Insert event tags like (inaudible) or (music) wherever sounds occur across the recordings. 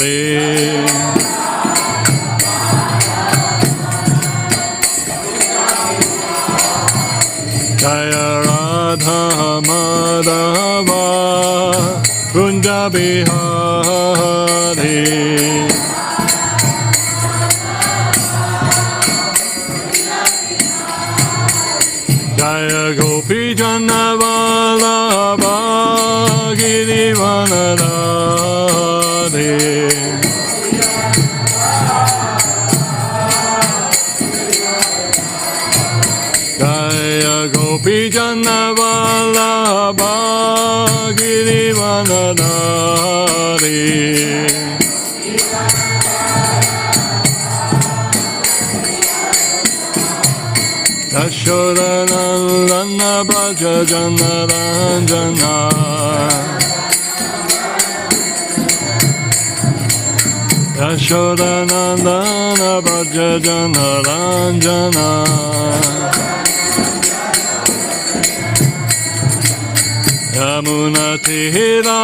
Jaya Janaranjana Yashodanandana Braja Janaranjana Yamuna Tihira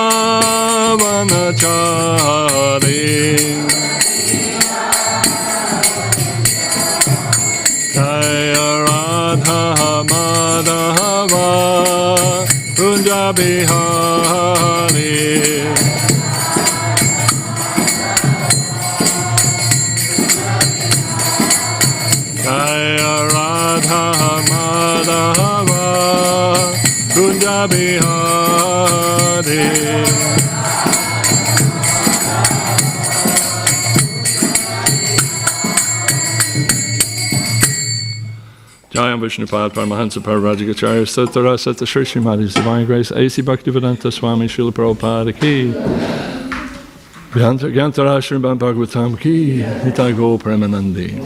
Vanachari Bihari Jaya Radha Madhava Kunja Bihari Jayam Vishnupad Paramahansa Pararajagacharya Sattara Satta Shri Srimati Divine Grace A.C. Bhaktivedanta Swami Srila Prabhupada Ki Gyantara Srimad Bhagavatam Ki Nitai Go Premanandi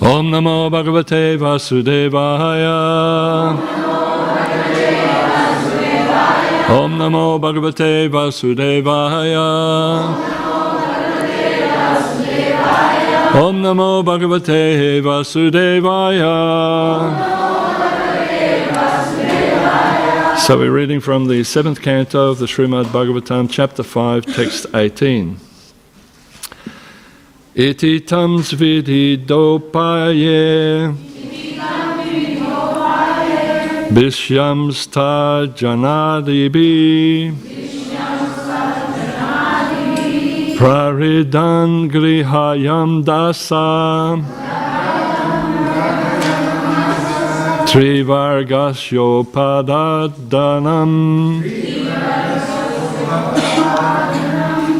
Om Namo Bhagavate Vasudevaya Om Namo Bhagavate Vasudevaya Om Namo Bhagavate Vasudevaya. So we're reading from the seventh canto of the Srimad Bhagavatam, chapter 5, text 18. Iti tam sviti dopaye. Bishyam sta janadibi Praridan grihayam dasa. Trivargasyo padadanam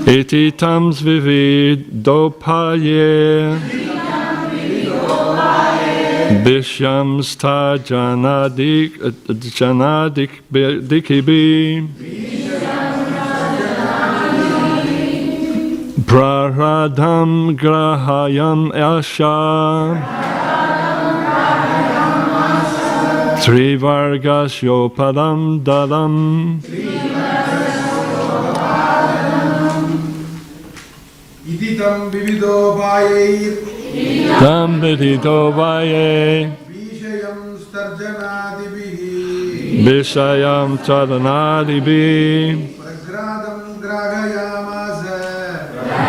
Iti tams vivid dopaye Bishyam sta janadik janadik dikibi Praradham grahayam asha Trivargasyo padam dadam इति तं विविधोपायैर् Tam vidito vaye विषयं स्तर्जनादिभिः Vishayam chadanadibi प्रग्रादं ग्राहयामास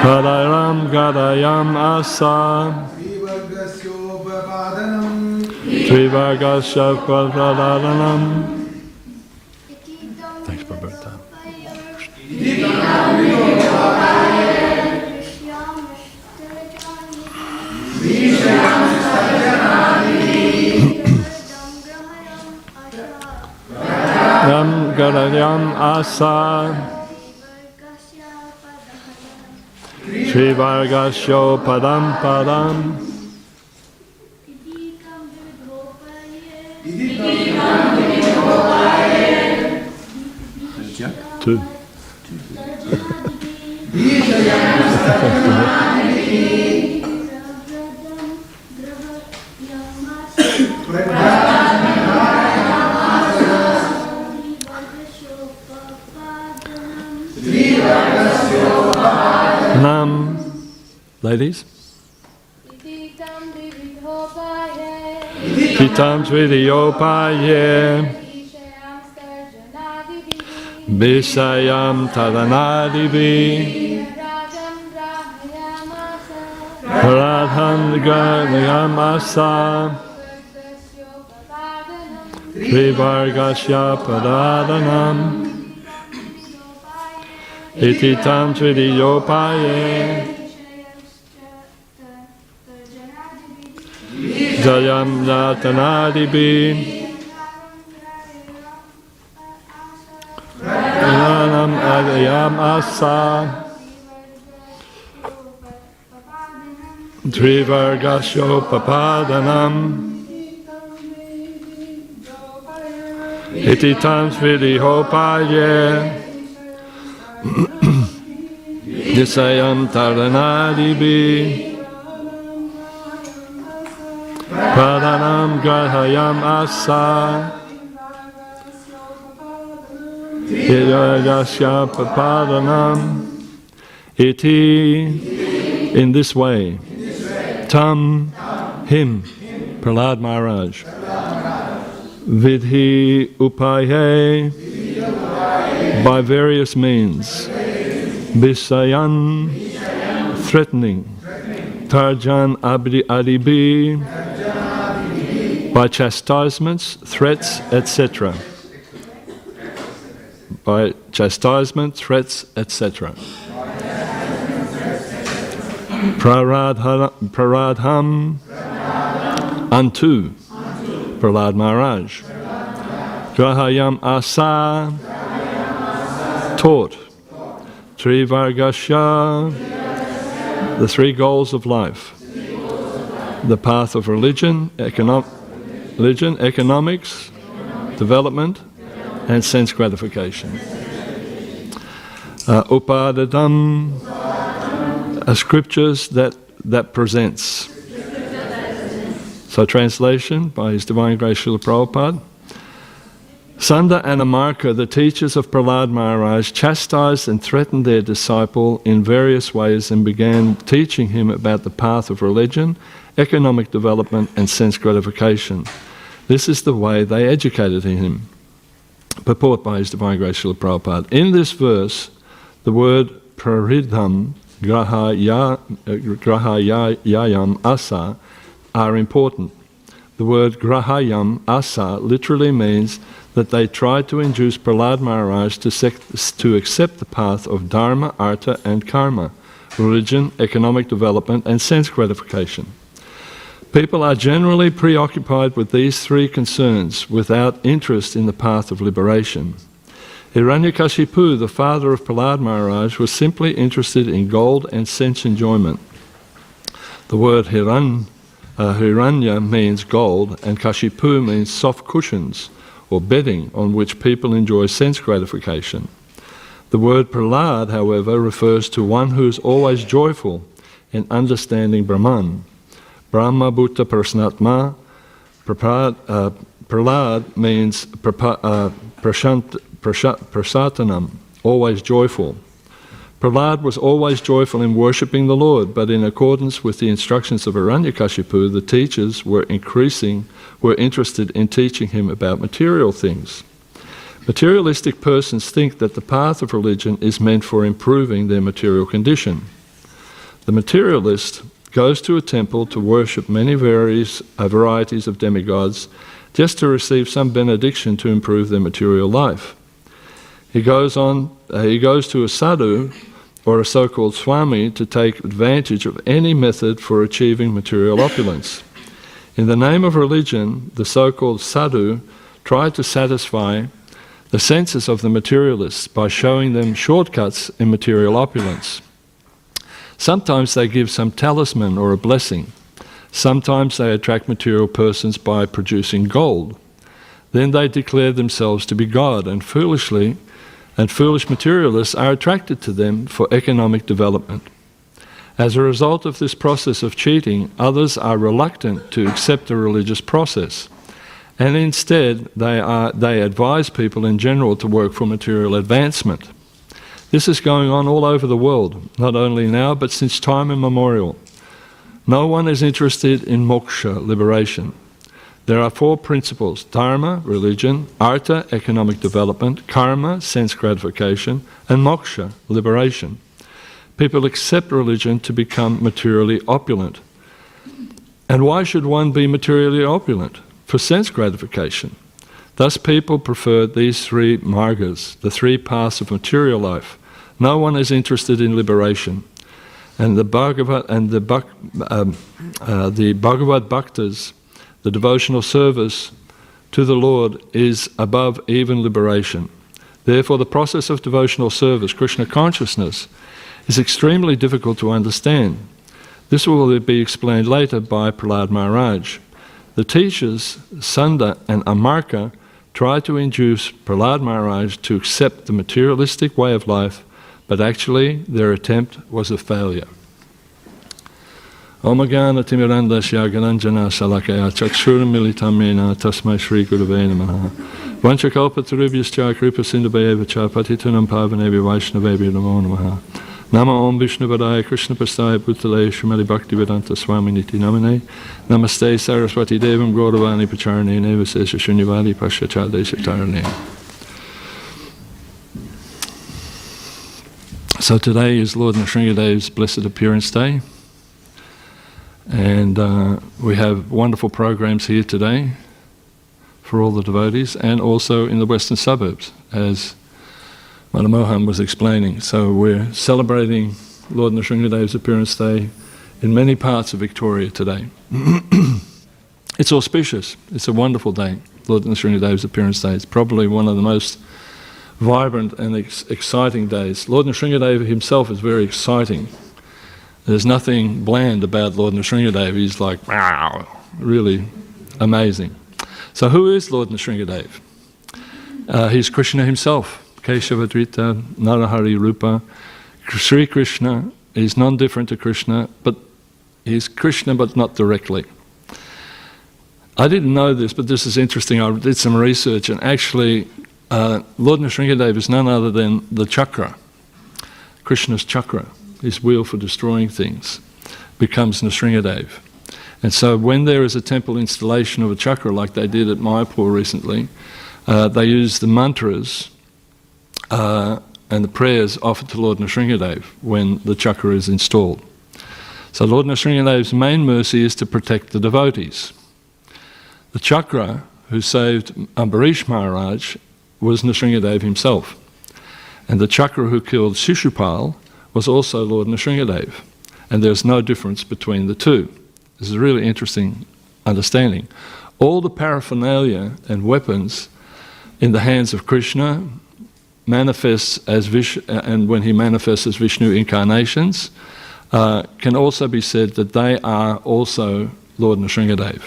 Kadayram Kadayam Asa. Trivagasya Kvadradharanam Thanks, for Ram Gadayam Asa. Trivargasyo padam padam Two. Nam. Ladies. Pitam Svidiopaye Visayam Tadanadibi Radham Tasyopadanam Trivargasya Padadanam. Iti Tam Tridiyopaye Jayam Yatanadibi Pranam Adayam Asa. Trivargasyo Papadanam. Iti tam svidihopaye (clears throat) Nisayam taranadibi Pradanam grahayam asa. Hiyagasya papadanam Iti. In this way. Tam. Him. Prahlad Maharaj. Vidhi upaye. By various means. Bisayan. Threatening. Tarjan abdi adibi by chastisements, threats, etc. By chastisement, threats, etc. Praradha- Praradham unto Prahlad Maharaj. Grahayam Asa taught. Trivargasya, the three goals of life. The path of religion, econo- religion, economics, development, and sense gratification. Uh, upadadam, uh, scriptures that, that presents. So, translation by His Divine Grace Srila Prabhupada. Sunda and Amarka, the teachers of Prahlad Maharaj, chastised and threatened their disciple in various ways and began teaching him about the path of religion, economic development, and sense gratification. This is the way they educated him. Purport by His Divine Grace Srila Prabhupada. In this verse, the word praridham, grahaya, uh, grahayayam asa, are important. The word grahayam asa literally means that they tried to induce Prahlad Maharaj to, to accept the path of dharma, artha, and karma, religion, economic development, and sense gratification. People are generally preoccupied with these three concerns without interest in the path of liberation. Hiranyakashipu, the father of Prahlad Maharaj, was simply interested in gold and sense enjoyment. The word Hiran, uh, Hiranya means gold, and Kashipu means soft cushions or bedding on which people enjoy sense gratification. The word Prahlad, however, refers to one who is always joyful in understanding Brahman. Brahma Bhuta Prasannatma. Prapad, uh, Prahlad means prapa, uh, prashant, prasha, prasatanam, always joyful. Prahlad was always joyful in worshipping the Lord, but in accordance with the instructions of Hiranyakashipu, the teachers were increasing, were interested in teaching him about material things. Materialistic persons think that the path of religion is meant for improving their material condition. The materialist goes to a temple to worship many various, uh, varieties of demigods just to receive some benediction to improve their material life. He goes on. Uh, he goes to a sadhu or a so-called swami to take advantage of any method for achieving material opulence. In the name of religion, the so-called sadhu tried to satisfy the senses of the materialists by showing them shortcuts in material opulence. Sometimes they give some talisman or a blessing. Sometimes they attract material persons by producing gold. Then they declare themselves to be God, and foolishly, and foolish materialists are attracted to them for economic development. As a result of this process of cheating, others are reluctant to accept the religious process, and instead they, are, they advise people in general to work for material advancement. This is going on all over the world, not only now, but since time immemorial. No one is interested in moksha, liberation. There are four principles dharma, religion, artha, economic development, karma, sense gratification, and moksha, liberation. People accept religion to become materially opulent. And why should one be materially opulent? For sense gratification. Thus, people prefer these three margas, the three paths of material life. No one is interested in liberation. And the Bhagavat and the, um, uh, the Bhagavad Bhaktas, the devotional service to the Lord, is above even liberation. Therefore, the process of devotional service, Krishna consciousness, is extremely difficult to understand. This will be explained later by Prahlad Maharaj. The teachers, Sanda and Amarka, tried to induce Prahlad Maharaj to accept the materialistic way of life, but actually their attempt was a failure. Omagana Timirandasya Gananjana Salakaya Chakshuram Militamena Tasmai Shri Gurave Namaha Vanchakalpa Tarubhyascha Kripa Sindhabhayeva Cha Patitunam Pavanebhi Vaishnavebhi Namo Namaha Nama Om Vishnu Padaya Krishna Pastaya Bhutale Shrimati Bhakti Vedanta Swami Niti Namane Namaste Saraswati Devam Gauravani Pacharane Neva Sesha Shunyavadi Pascha Deshatarane So today is Lord Nrsingadev's Blessed Appearance Day. And uh, we have wonderful programs here today for all the devotees and also in the western suburbs, as Manamohan was explaining. So we're celebrating Lord Nrsingadev's Appearance Day in many parts of Victoria today. (clears throat) it's auspicious. It's a wonderful day, Lord Nrsingadev's Appearance Day. It's probably one of the most vibrant and ex- exciting days. Lord Nrsingadev himself is very exciting. There's nothing bland about Lord Nrsingadev. He's like, wow, really amazing. So, who is Lord Nrsingadev? Uh, he's Krishna himself, Keshavadrita, Narahari Rupa. Sri Krishna is non different to Krishna, but he's Krishna, but not directly. I didn't know this, but this is interesting. I did some research, and actually, uh, Lord Nrsingadev is none other than the chakra, Krishna's chakra his wheel for destroying things, becomes Nrsingadev. And so when there is a temple installation of a chakra, like they did at Mayapur recently, uh, they use the mantras uh, and the prayers offered to Lord Nrsingadev when the chakra is installed. So Lord Nrsingadev's main mercy is to protect the devotees. The chakra who saved Ambarish Maharaj was Nrsingadev himself. And the chakra who killed Shishupal was also Lord Nrsingadev. And there's no difference between the two. This is a really interesting understanding. All the paraphernalia and weapons in the hands of Krishna manifests as Vishnu, and when he manifests as Vishnu incarnations, uh, can also be said that they are also Lord Nrsingadev.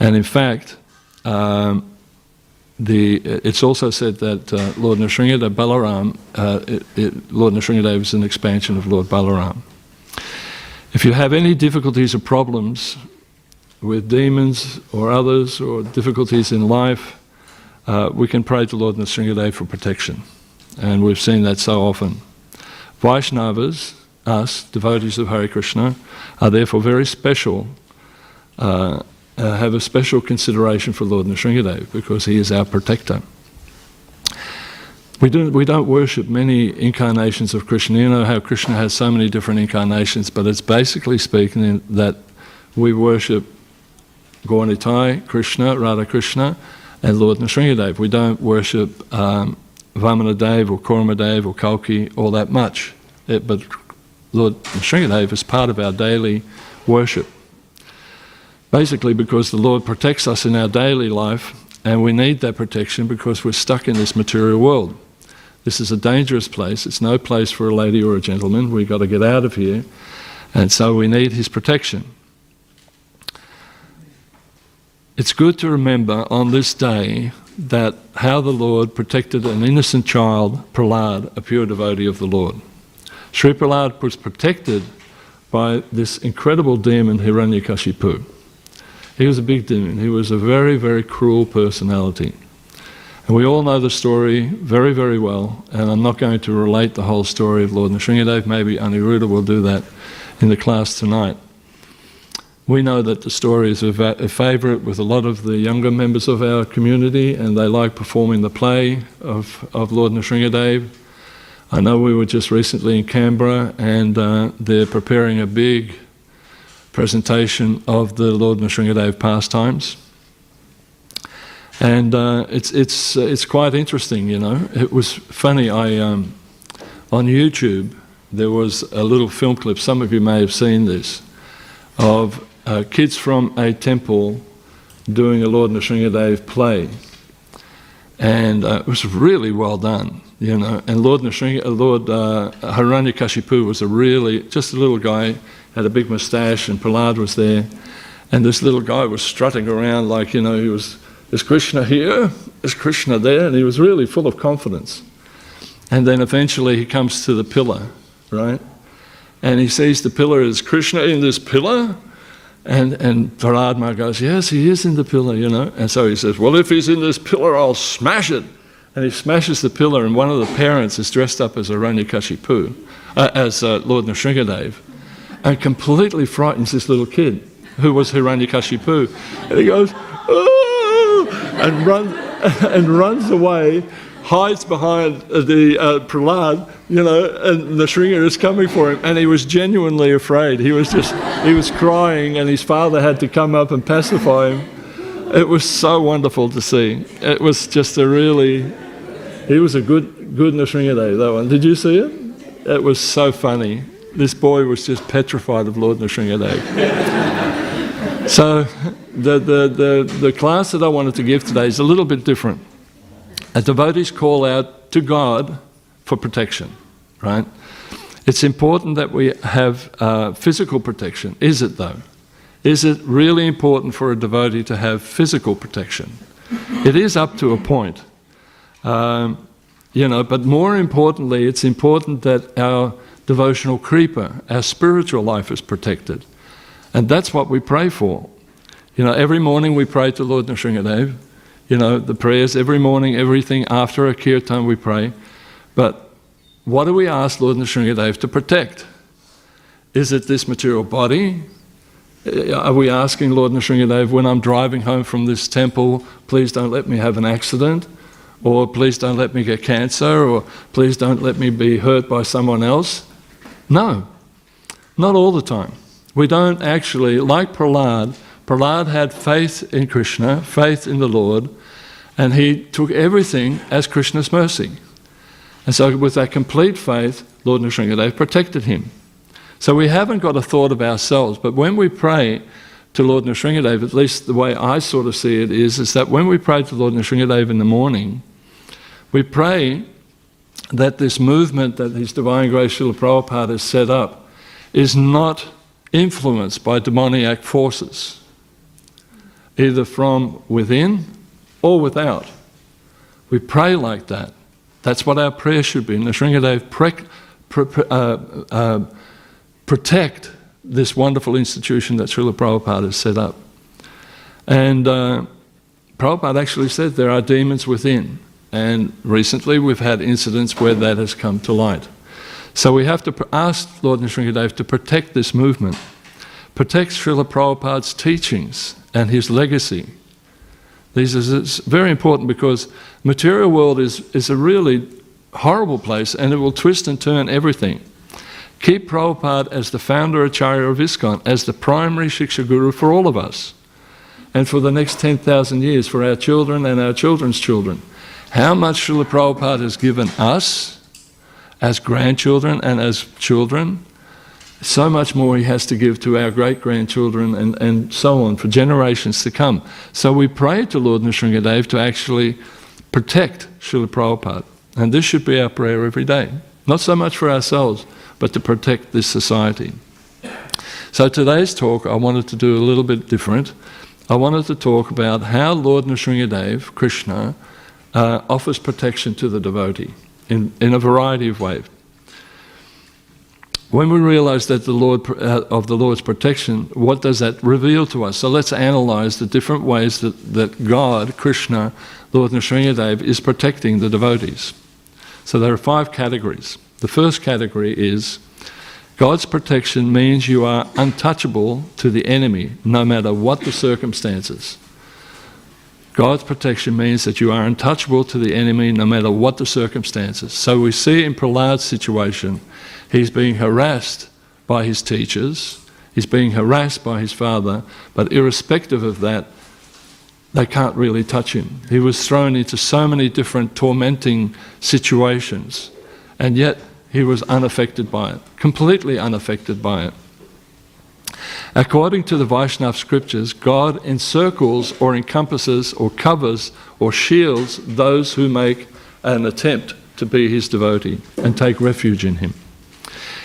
And in fact, um, the, it's also said that uh, Lord Nrsingadev Balaram, uh, it, it, Lord is an expansion of Lord Balaram. If you have any difficulties or problems with demons or others or difficulties in life, uh, we can pray to Lord Nrsingadev for protection. And we've seen that so often. Vaishnavas, us, devotees of Hare Krishna, are therefore very special uh, uh, have a special consideration for Lord Nrsingadev because he is our protector. We don't, we don't worship many incarnations of Krishna. You know how Krishna has so many different incarnations, but it's basically speaking that we worship Gaurnitai, Krishna, Radha Krishna, and Lord Nrsingadev. We don't worship um, Vamanadev or Kurmadev or Kalki all that much. It, but Lord Nrsingadev is part of our daily worship. Basically, because the Lord protects us in our daily life, and we need that protection because we're stuck in this material world. This is a dangerous place. It's no place for a lady or a gentleman. We've got to get out of here. And so we need his protection. It's good to remember on this day that how the Lord protected an innocent child, Prahlad, a pure devotee of the Lord. Sri Prahlad was protected by this incredible demon Hiranyakashipu. He was a big demon. He was a very, very cruel personality. And we all know the story very, very well, and I'm not going to relate the whole story of Lord Nrsingadev. Maybe Aniruddha will do that in the class tonight. We know that the story is a, a favourite with a lot of the younger members of our community, and they like performing the play of, of Lord Nrsingadev. I know we were just recently in Canberra, and uh, they're preparing a big presentation of the Lord Nrsingadev pastimes. And uh, it's, it's, it's quite interesting, you know. It was funny, I, um, on YouTube, there was a little film clip, some of you may have seen this, of uh, kids from a temple doing a Lord Nrsingadev play. And uh, it was really well done, you know. And Lord Nrsinga, uh, Lord uh, Hiranyakashipu was a really, just a little guy, had a big moustache, and Prahlad was there. And this little guy was strutting around like, you know, he was, is Krishna here? Is Krishna there? And he was really full of confidence. And then eventually he comes to the pillar, right? And he sees the pillar, is Krishna in this pillar? And, and Paradma goes, Yes, he is in the pillar, you know. And so he says, Well, if he's in this pillar, I'll smash it. And he smashes the pillar, and one of the parents is dressed up as Aranyakashipu, uh, as uh, Lord Nrsingadev, and completely frightens this little kid who was Hiranyakashipu. And he goes, oh, and, run, (laughs) and runs away, hides behind the uh, Prahlad, you know, and the Shringa is coming for him. And he was genuinely afraid. He was just, he was crying, and his father had to come up and pacify him. It was so wonderful to see. It was just a really, he was a good, good Nrsingadev, that one. Did you see it? It was so funny. This boy was just petrified of Lord Nrsingadev. so, the, the, the, the class that I wanted to give today is a little bit different. A devotee's call out to God for protection, right? It's important that we have uh, physical protection. Is it though? Is it really important for a devotee to have physical protection? It is up to a point. Um, you know, but more importantly, it's important that our devotional creeper, our spiritual life is protected. And that's what we pray for. You know, every morning we pray to Lord Nrsingadev. You know, the prayers every morning, everything after a kirtan we pray. But what do we ask Lord Nrsingadev to protect? Is it this material body? Uh, are we asking Lord Nrsingadev, when I'm driving home from this temple, please don't let me have an accident? Or please don't let me get cancer? Or please don't let me be hurt by someone else? No, not all the time. We don't actually, like Prahlad, Prahlad had faith in Krishna, faith in the Lord, and he took everything as Krishna's mercy. And so, with that complete faith, Lord Nrsingadev protected him. So, we haven't got a thought of ourselves, but when we pray to Lord Nrsingadev, at least the way I sort of see it is, is that when we pray to Lord Nrsingadev in the morning, we pray that this movement that His Divine Grace Srila Prabhupada has set up is not influenced by demoniac forces, either from within or without. We pray like that. That's what our prayer should be. Nrsingadev pre- pre- uh, uh, protect this wonderful institution that Srila Prabhupada has set up. And uh, Prabhupada actually said there are demons within. And recently we've had incidents where that has come to light. So we have to ask Lord Nrsingadev to protect this movement, protect Srila Prabhupada's teachings and his legacy. These is it's very important because material world is, is a really horrible place and it will twist and turn everything. Keep Prabhupada as the founder Acharya of ISKCON, as the primary Shiksha Guru for all of us, and for the next 10,000 years for our children and our children's children. How much Srila Prabhupada has given us as grandchildren and as children, so much more he has to give to our great grandchildren and, and so on for generations to come. So we pray to Lord Nrsingadev to actually protect Srila Prabhupada. And this should be our prayer every day. Not so much for ourselves, but to protect this society. So today's talk, I wanted to do a little bit different. I wanted to talk about how Lord Nrsingadev, Krishna, uh, offers protection to the devotee in, in a variety of ways. When we realize that the Lord uh, of the Lord's protection, what does that reveal to us? So let's analyze the different ways that, that God, Krishna, Lord Nrsingadev, is protecting the devotees. So there are five categories. The first category is God's protection means you are untouchable to the enemy no matter what the circumstances. God's protection means that you are untouchable to the enemy no matter what the circumstances. So we see in Prahlad's situation, he's being harassed by his teachers, he's being harassed by his father, but irrespective of that, they can't really touch him. He was thrown into so many different tormenting situations, and yet he was unaffected by it, completely unaffected by it. According to the Vaishnav scriptures, God encircles or encompasses or covers or shields those who make an attempt to be his devotee and take refuge in him.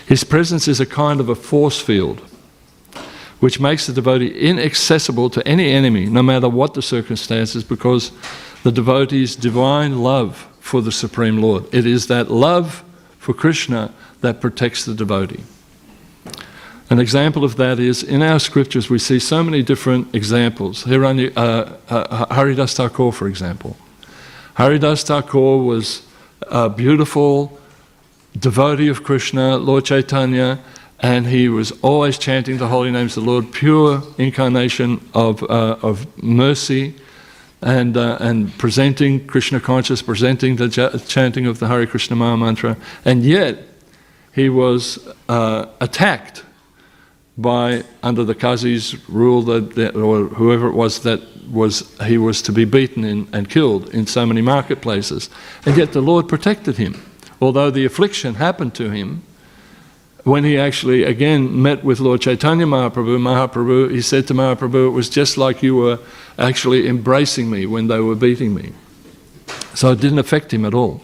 His presence is a kind of a force field which makes the devotee inaccessible to any enemy, no matter what the circumstances, because the devotee's divine love for the Supreme Lord. It is that love for Krishna that protects the devotee. An example of that is in our scriptures, we see so many different examples. Hiranya, uh, uh, Haridas Thakur, for example. Haridas Thakur was a beautiful devotee of Krishna, Lord Chaitanya, and he was always chanting the holy names of the Lord, pure incarnation of, uh, of mercy, and, uh, and presenting Krishna conscious, presenting the ja- chanting of the Hare Krishna Maha Mantra. And yet, he was uh, attacked by under the Qazi's rule that, that, or whoever it was that was he was to be beaten in, and killed in so many marketplaces, and yet the Lord protected him. Although the affliction happened to him, when he actually again met with Lord Chaitanya Mahaprabhu, Mahaprabhu, he said to Mahaprabhu, it was just like you were actually embracing me when they were beating me. So it didn't affect him at all.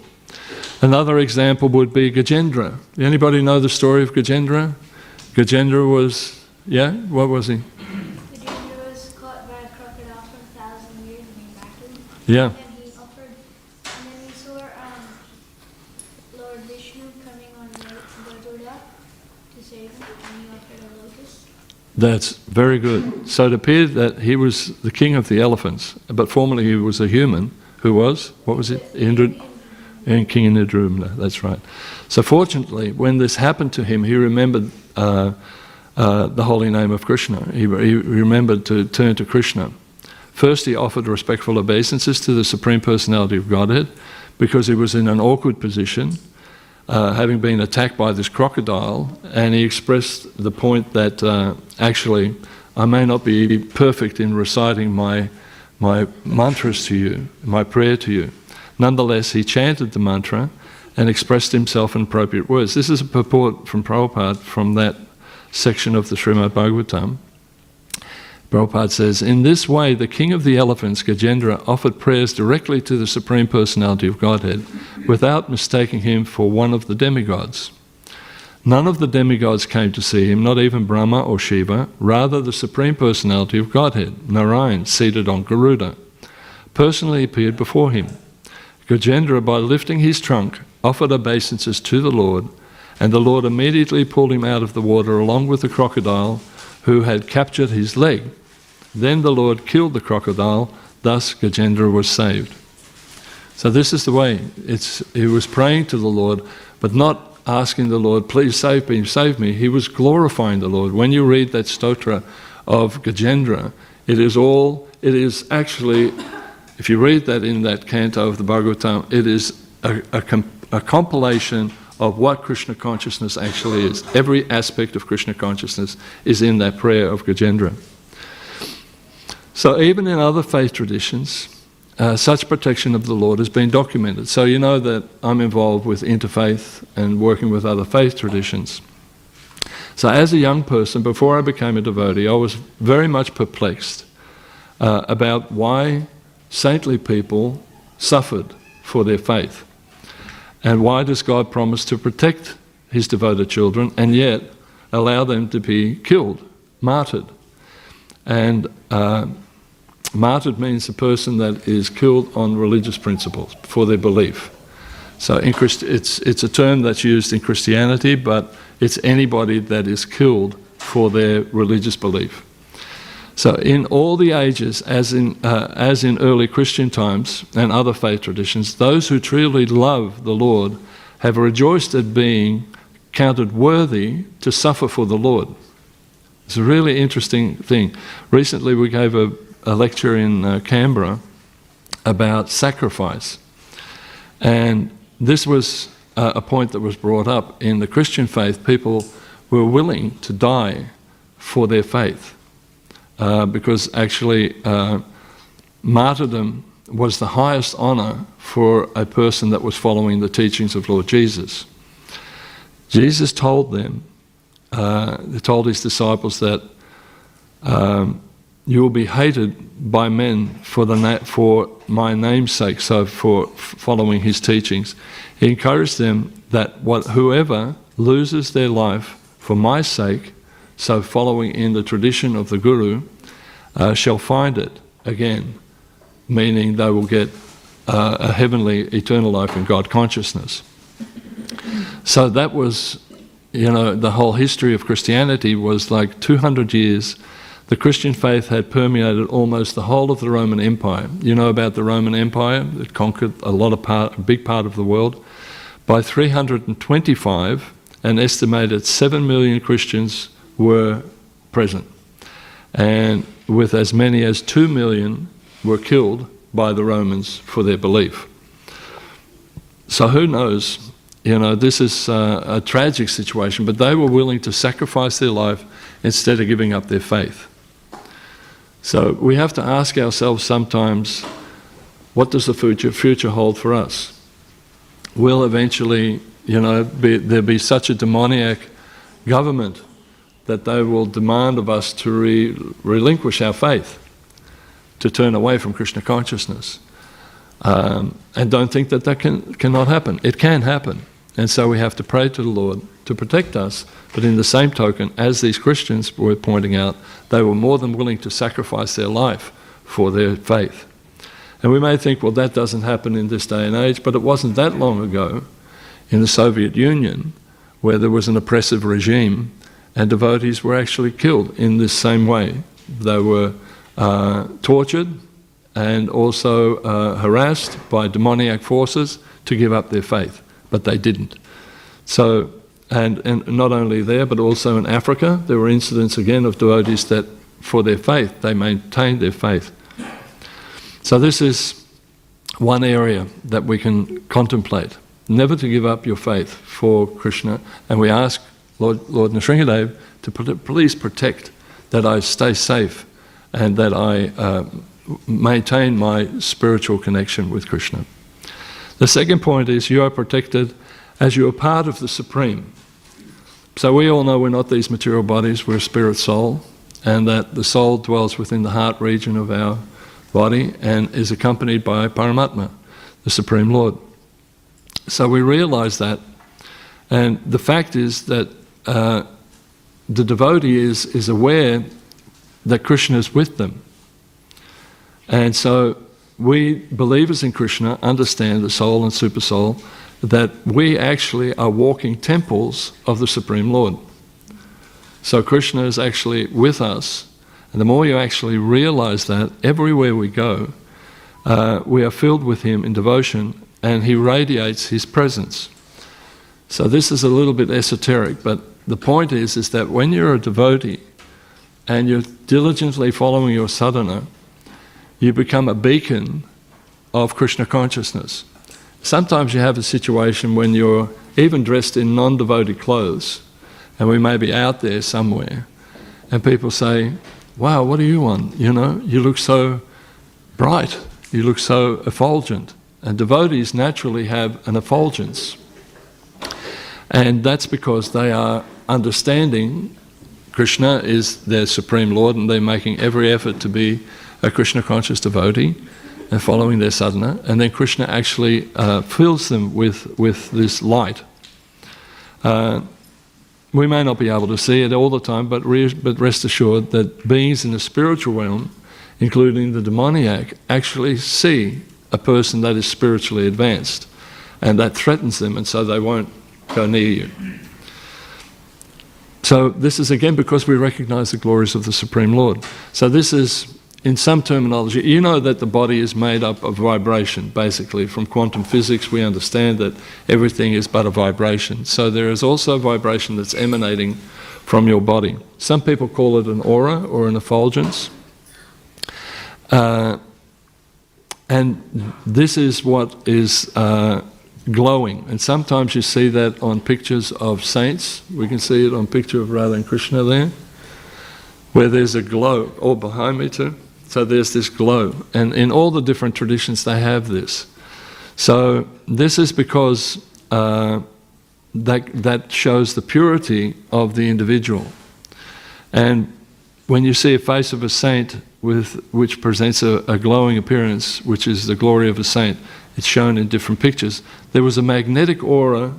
Another example would be Gajendra. Anybody know the story of Gajendra? Gajendra was, yeah, what was he? Gajendra was caught by a crocodile for a thousand years and he battled. Yeah, And he offered, and then he saw um, Lord Vishnu coming on Garuda to save him, and he offered a lotus. that's very good. So it appeared that he was the king of the elephants, but formerly he was a human who was, what was it? Indra, and King Indradyumna, that's right. So fortunately, when this happened to him, he remembered uh, uh, the holy name of Krishna. He, he remembered to turn to Krishna. First, he offered respectful obeisances to the Supreme Personality of Godhead because he was in an awkward position, uh, having been attacked by this crocodile, and he expressed the point that uh, actually I may not be perfect in reciting my, my mantras to you, my prayer to you. Nonetheless, he chanted the mantra and expressed himself in appropriate words. This is a purport from Prabhupada from that section of the Srimad Bhagavatam. Prabhupada says, In this way, the king of the elephants, Gajendra, offered prayers directly to the Supreme Personality of Godhead without mistaking him for one of the demigods. None of the demigods came to see him, not even Brahma or Shiva, rather, the Supreme Personality of Godhead, Narayan, seated on Garuda, personally appeared before him. Gajendra, by lifting his trunk, offered obeisances to the Lord, and the Lord immediately pulled him out of the water along with the crocodile who had captured his leg. Then the Lord killed the crocodile, thus Gajendra was saved. So this is the way. It's, he was praying to the Lord, but not asking the Lord, please save me, save me. He was glorifying the Lord. When you read that stotra of Gajendra, it is all, it is actually, if you read that in that canto of the Bhagavatam, it is a, a, a compilation of what Krishna consciousness actually is. Every aspect of Krishna consciousness is in that prayer of Gajendra. So even in other faith traditions, uh, such protection of the Lord has been documented. So you know that I'm involved with interfaith and working with other faith traditions. So as a young person, before I became a devotee, I was very much perplexed uh, about why saintly people suffered for their faith. And why does God promise to protect his devoted children and yet allow them to be killed, martyred? And uh, martyred means a person that is killed on religious principles for their belief. So in Christ- it's, it's a term that's used in Christianity, but it's anybody that is killed for their religious belief. So, in all the ages, as in, uh, as in early Christian times and other faith traditions, those who truly love the Lord have rejoiced at being counted worthy to suffer for the Lord. It's a really interesting thing. Recently, we gave a, a lecture in uh, Canberra about sacrifice. And this was uh, a point that was brought up. In the Christian faith, people were willing to die for their faith uh, because actually uh, martyrdom was the highest honour for a person that was following the teachings of Lord Jesus. Jesus told them, uh, he told his disciples that um, you will be hated by men for, the na- for my name's sake, so for following his teachings. He encouraged them that what, whoever loses their life for my sake, so following in the tradition of the Guru, uh, shall find it again, meaning they will get uh, a heavenly eternal life in God consciousness. So that was, you know, the whole history of Christianity was like 200 years. The Christian faith had permeated almost the whole of the Roman Empire. You know about the Roman Empire? It conquered a lot of part, a big part of the world. By 325, an estimated 7 million Christians were present. And with as many as 2 million were killed by the Romans for their belief. So who knows? You know, this is uh, a tragic situation, but they were willing to sacrifice their life instead of giving up their faith. So we have to ask ourselves sometimes what does the future, future hold for us? Will eventually, you know, be, there be such a demoniac government that they will demand of us to re- relinquish our faith, to turn away from Krishna consciousness? Um, and don't think that that can, cannot happen. It can happen. And so we have to pray to the Lord to protect us. But in the same token, as these Christians were pointing out, they were more than willing to sacrifice their life for their faith. And we may think, well, that doesn't happen in this day and age, but it wasn't that long ago in the Soviet Union where there was an oppressive regime and devotees were actually killed in this same way. They were uh, tortured and also uh, harassed by demoniac forces to give up their faith, but they didn't. So, and, and not only there, but also in Africa, there were incidents again of devotees that, for their faith, they maintained their faith. So, this is one area that we can contemplate. Never to give up your faith for Krishna, and we ask Lord, Lord Nrsingadev to please protect that I stay safe and that I uh, maintain my spiritual connection with Krishna. The second point is you are protected as you are part of the Supreme. So we all know we're not these material bodies, we're spirit soul, and that the soul dwells within the heart region of our body and is accompanied by Paramatma, the Supreme Lord. So we realize that, and the fact is that uh, the devotee is, is aware that Krishna is with them. And so we believers in Krishna understand the soul and super soul that we actually are walking temples of the Supreme Lord. So Krishna is actually with us, and the more you actually realize that, everywhere we go, uh, we are filled with Him in devotion, and He radiates His presence. So this is a little bit esoteric, but the point is, is that when you're a devotee and you're diligently following your sadhana, you become a beacon of Krishna consciousness. Sometimes you have a situation when you're even dressed in non devotee clothes, and we may be out there somewhere, and people say, Wow, what are you on? You know, you look so bright, you look so effulgent. And devotees naturally have an effulgence. And that's because they are understanding Krishna is their supreme Lord, and they're making every effort to be a Krishna conscious devotee and following their sadhana, and then Krishna actually uh, fills them with, with this light. Uh, we may not be able to see it all the time, but, re- but rest assured that beings in the spiritual realm, including the demoniac, actually see a person that is spiritually advanced, and that threatens them, and so they won't go near you. So, this is again because we recognize the glories of the Supreme Lord. So, this is in some terminology, you know that the body is made up of vibration, basically. From quantum physics, we understand that everything is but a vibration. So there is also vibration that's emanating from your body. Some people call it an aura or an effulgence. Uh, and this is what is uh, glowing. And sometimes you see that on pictures of saints. We can see it on picture of Radha and Krishna there, where there's a glow. Or behind me too. So there's this glow. And in all the different traditions, they have this. So this is because uh, that, that shows the purity of the individual. And when you see a face of a saint with, which presents a, a glowing appearance, which is the glory of a saint, it's shown in different pictures. There was a magnetic aura.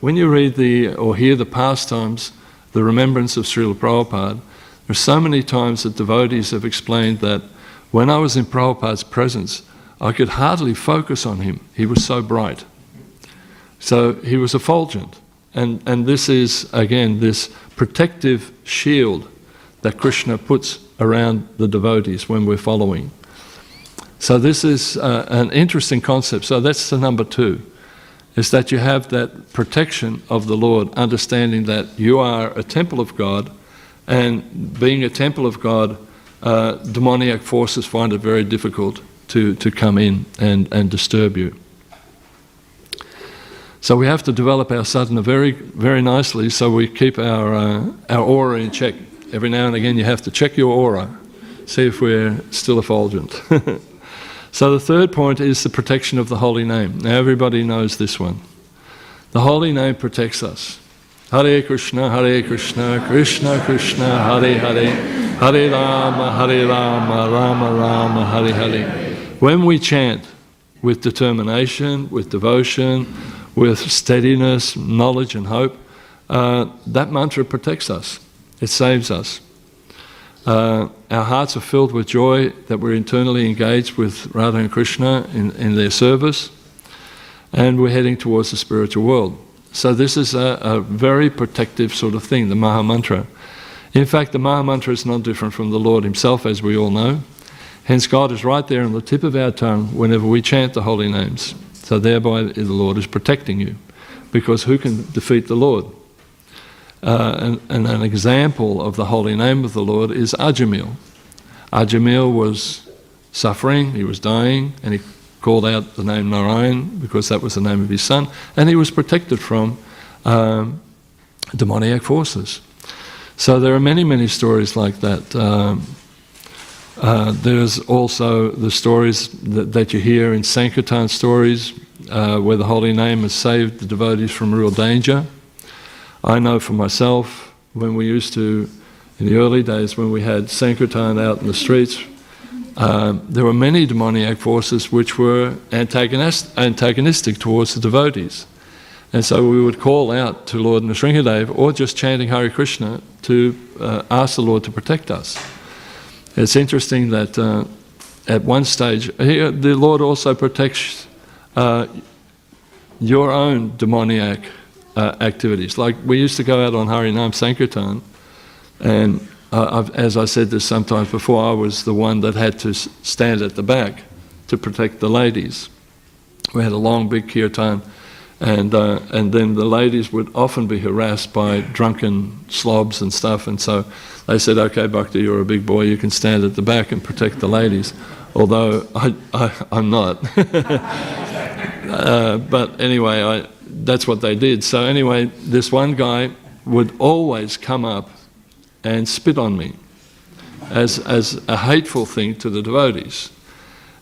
When you read the or hear the pastimes, the remembrance of Srila Prabhupada, there are so many times that devotees have explained that when I was in Prabhupada's presence, I could hardly focus on him. He was so bright. So he was effulgent. And, and this is, again, this protective shield that Krishna puts around the devotees when we're following. So this is uh, an interesting concept. So that's the number two, is that you have that protection of the Lord, understanding that you are a temple of God, and being a temple of God, uh, demoniac forces find it very difficult to, to come in and, and disturb you. So we have to develop our sadhana very, very nicely so we keep our, uh, our aura in check. Every now and again you have to check your aura, see if we're still effulgent. (laughs) so the third point is the protection of the holy name. Now everybody knows this one. The holy name protects us. Hare Krishna, Hare Krishna, Krishna Krishna, Hare Hare, Hare Rama, Hare Rama, Rama Rama, Hare Hare. When we chant with determination, with devotion, with steadiness, knowledge, and hope, uh, that mantra protects us. It saves us. Uh, our hearts are filled with joy that we're internally engaged with Radha and Krishna in, in their service, and we're heading towards the spiritual world. So, this is a, a very protective sort of thing, the Maha Mantra. In fact, the Maha Mantra is not different from the Lord Himself, as we all know. Hence, God is right there on the tip of our tongue whenever we chant the holy names. So, thereby, the Lord is protecting you. Because who can defeat the Lord? Uh, and, and, an example of the holy name of the Lord is Ajamil. Ajamil was suffering, he was dying, and he called out the name Narayan because that was the name of his son, and he was protected from um, demoniac forces. So there are many, many stories like that. Um, uh, there's also the stories that, that, you hear in Sankirtan stories uh, where the holy name has saved the devotees from real danger. I know for myself, when we used to, in the early days, when we had Sankirtan out in the streets, um, there were many demoniac forces which were antagonist, antagonistic towards the devotees. And so we would call out to Lord Nrsingadev or just chanting Hare Krishna to uh, ask the Lord to protect us. It's interesting that uh, at one stage, he, the Lord also protects uh, your own demoniac uh, activities. Like we used to go out on Harinam Sankirtan, and uh, as I said this sometimes before, I was the one that had to stand at the back to protect the ladies. We had a long, big kirtan, and uh, and then the ladies would often be harassed by drunken slobs and stuff, and so they said, "Okay, Bhakti, you're a big boy. You can stand at the back and protect the ladies." Although I, I am not. (laughs) uh, but anyway, I that's what they did. So anyway, this one guy would always come up and spit on me as, as a hateful thing to the devotees.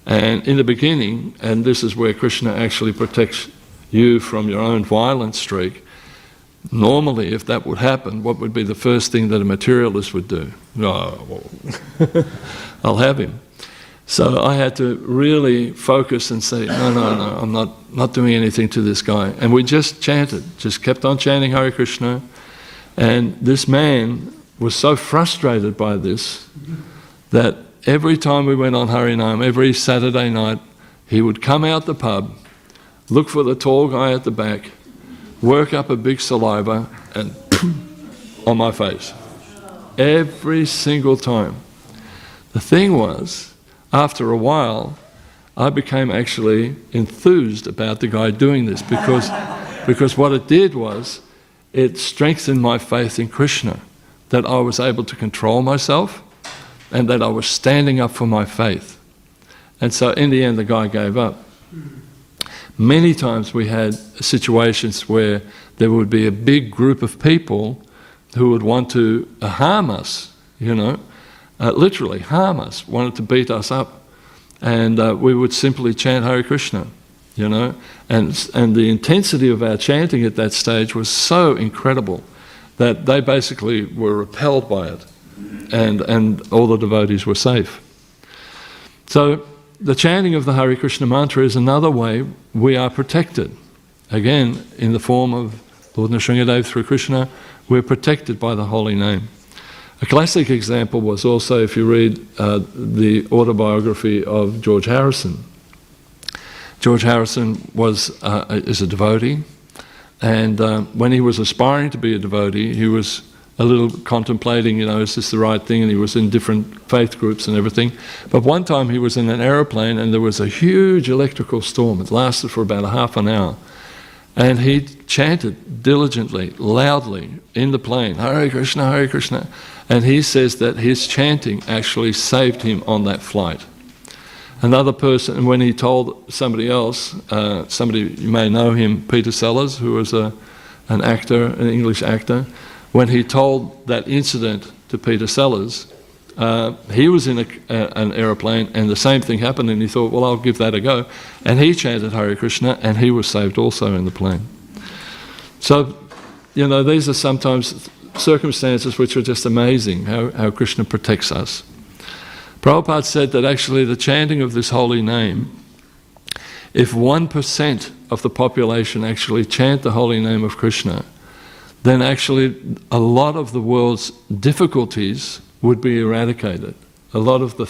And in the beginning, and this is where Krishna actually protects you from your own violent streak, normally if that would happen, what would be the first thing that a materialist would do? Oh, (laughs) I'll have him. So I had to really focus and say, no, no, no, I'm not, not doing anything to this guy. And we just chanted, just kept on chanting Hare Krishna. And this man was so frustrated by this that every time we went on Harinam, every Saturday night, he would come out the pub, look for the tall guy at the back, work up a big saliva, and (clears throat) on my face. Every single time. The thing was, after a while, I became actually enthused about the guy doing this because, because what it did was it strengthened my faith in Krishna, that I was able to control myself and that I was standing up for my faith. And so in the end, the guy gave up. Many times we had situations where there would be a big group of people who would want to harm us, you know, uh, literally harm us, wanted to beat us up. And uh, we would simply chant Hare Krishna, you know. And, and the intensity of our chanting at that stage was so incredible that they basically were repelled by it. And, and all the devotees were safe. So the chanting of the Hare Krishna mantra is another way we are protected. Again, in the form of Lord Nrsingadev through Krishna, we're protected by the holy name. A classic example was also if you read uh, the autobiography of George Harrison. George Harrison was uh, is a devotee, and uh, when he was aspiring to be a devotee, he was a little contemplating, you know, is this the right thing? And he was in different faith groups and everything. But one time he was in an aeroplane and there was a huge electrical storm. It lasted for about a half an hour. And he chanted diligently, loudly in the plane, Hare Krishna, Hare Krishna. And he says that his chanting actually saved him on that flight. Another person, when he told somebody else, uh, somebody you may know him, Peter Sellers, who was a, an actor, an English actor, when he told that incident to Peter Sellers, uh, he was in a, an aeroplane and the same thing happened, and he thought, well, I'll give that a go. And he chanted Hare Krishna, and he was saved also in the plane. So, you know, these are sometimes circumstances which are just amazing how, how Krishna protects us. Prabhupada said that actually the chanting of this holy name, if 1% of the population actually chant the holy name of Krishna, then actually a lot of the world's difficulties would be eradicated. A lot of the